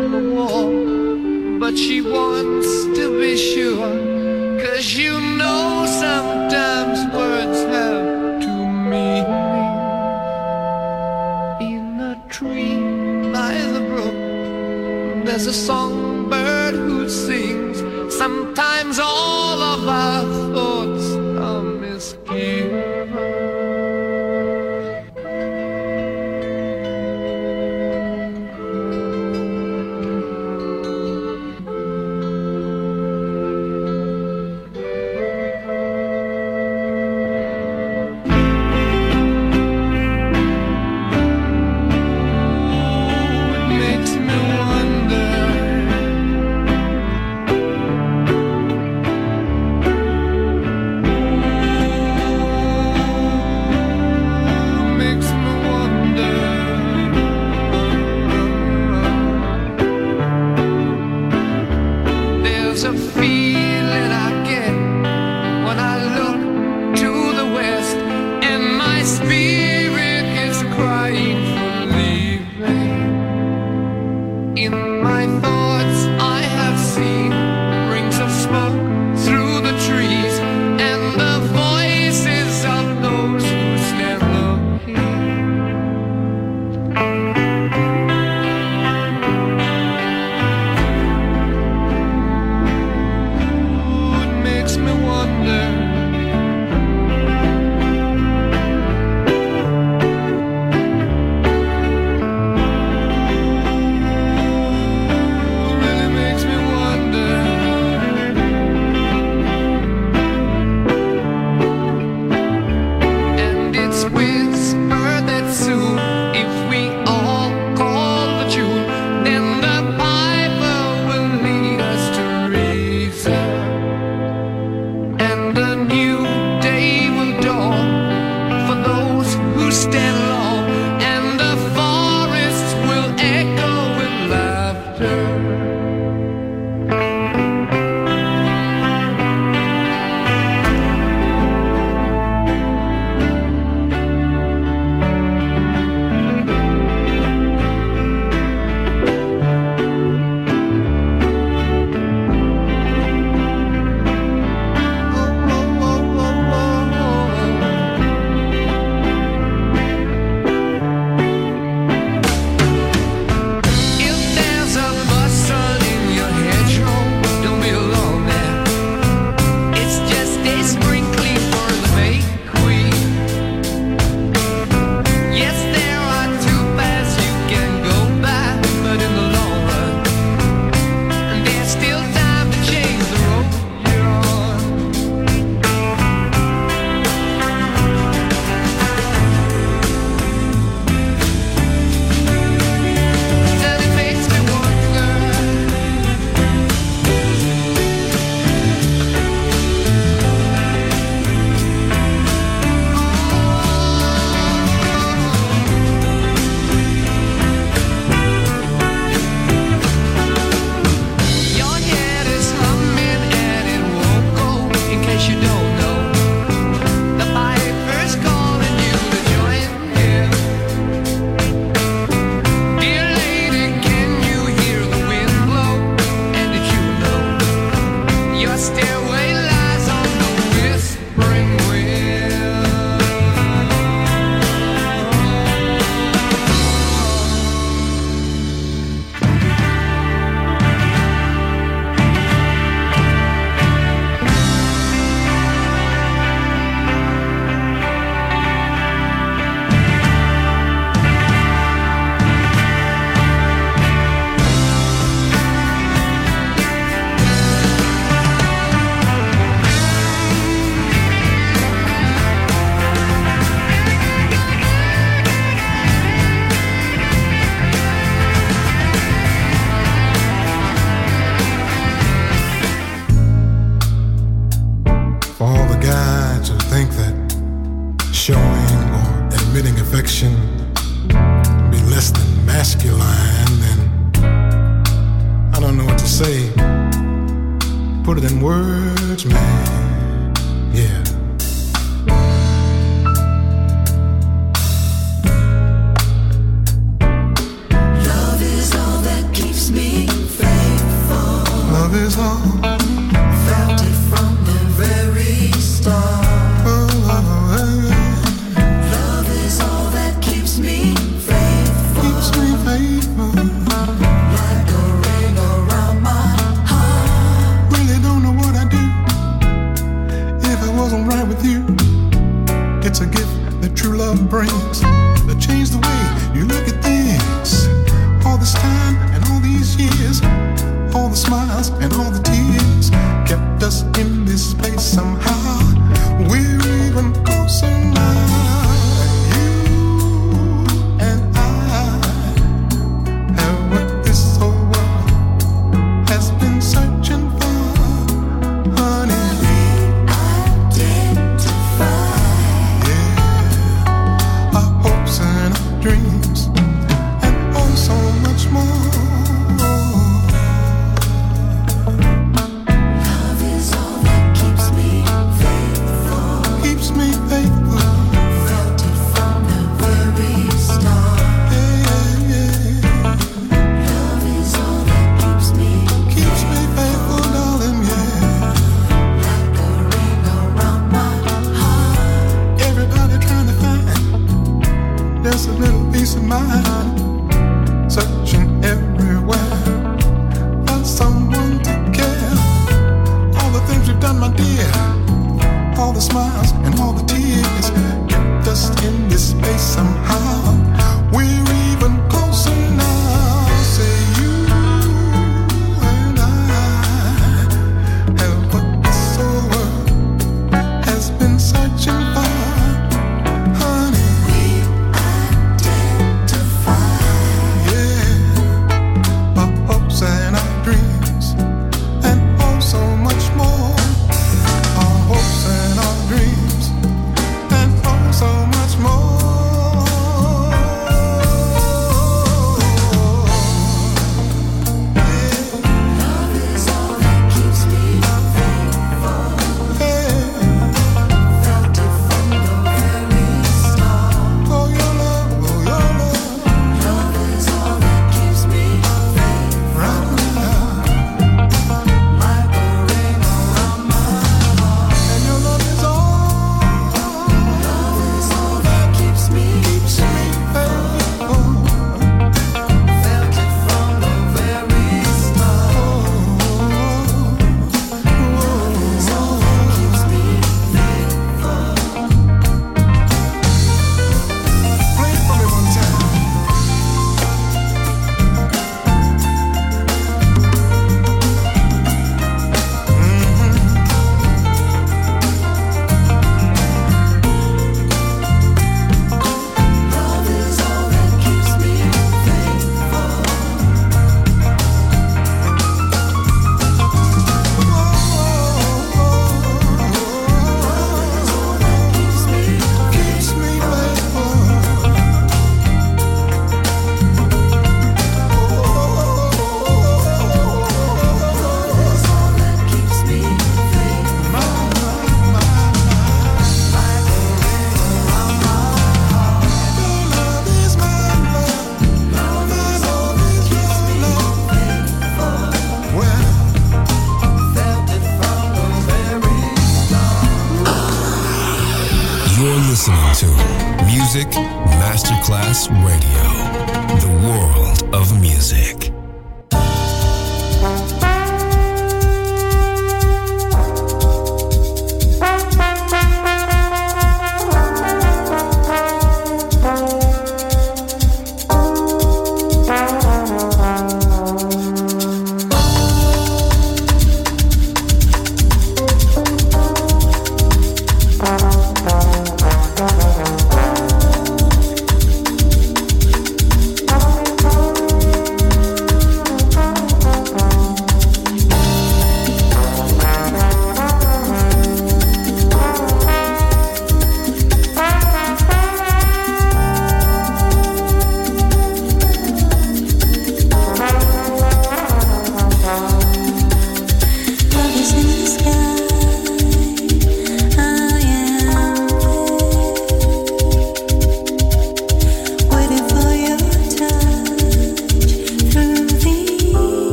On the wall, but she wants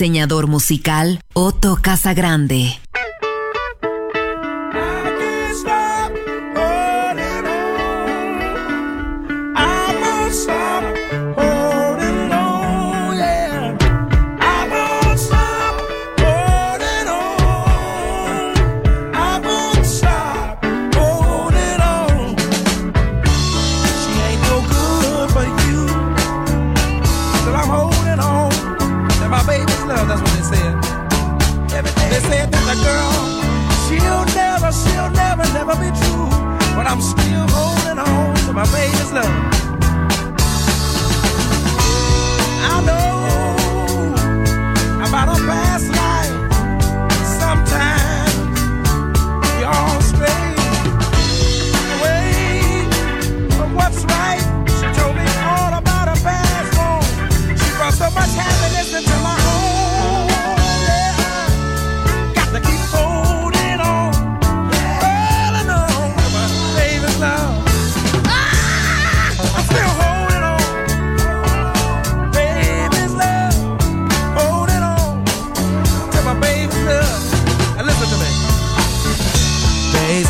diseñador musical Otto Casagrande.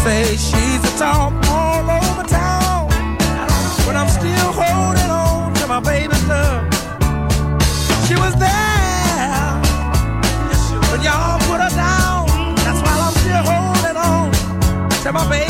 say she's a talk all over town. But I'm still holding on to my baby's love. She was there but y'all put her down. That's why I'm still holding on to my baby.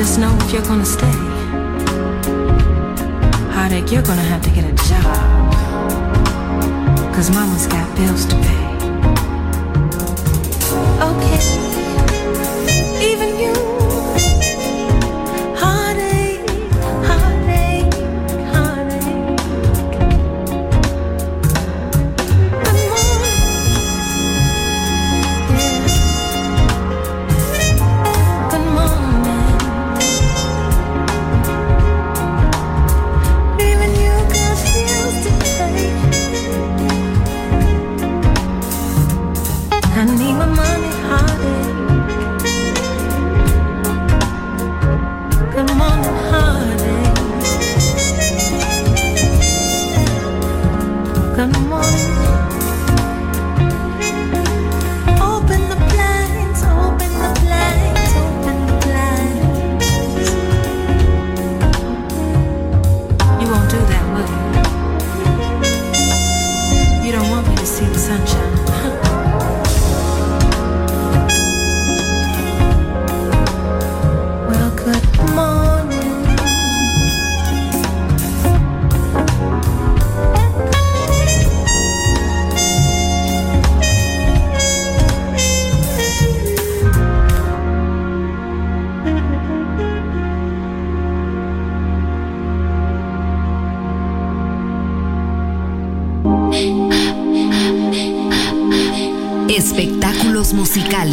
just know if you're gonna stay. Heartache, you're gonna have to get a job. Cause mama's got bills to pay. Okay.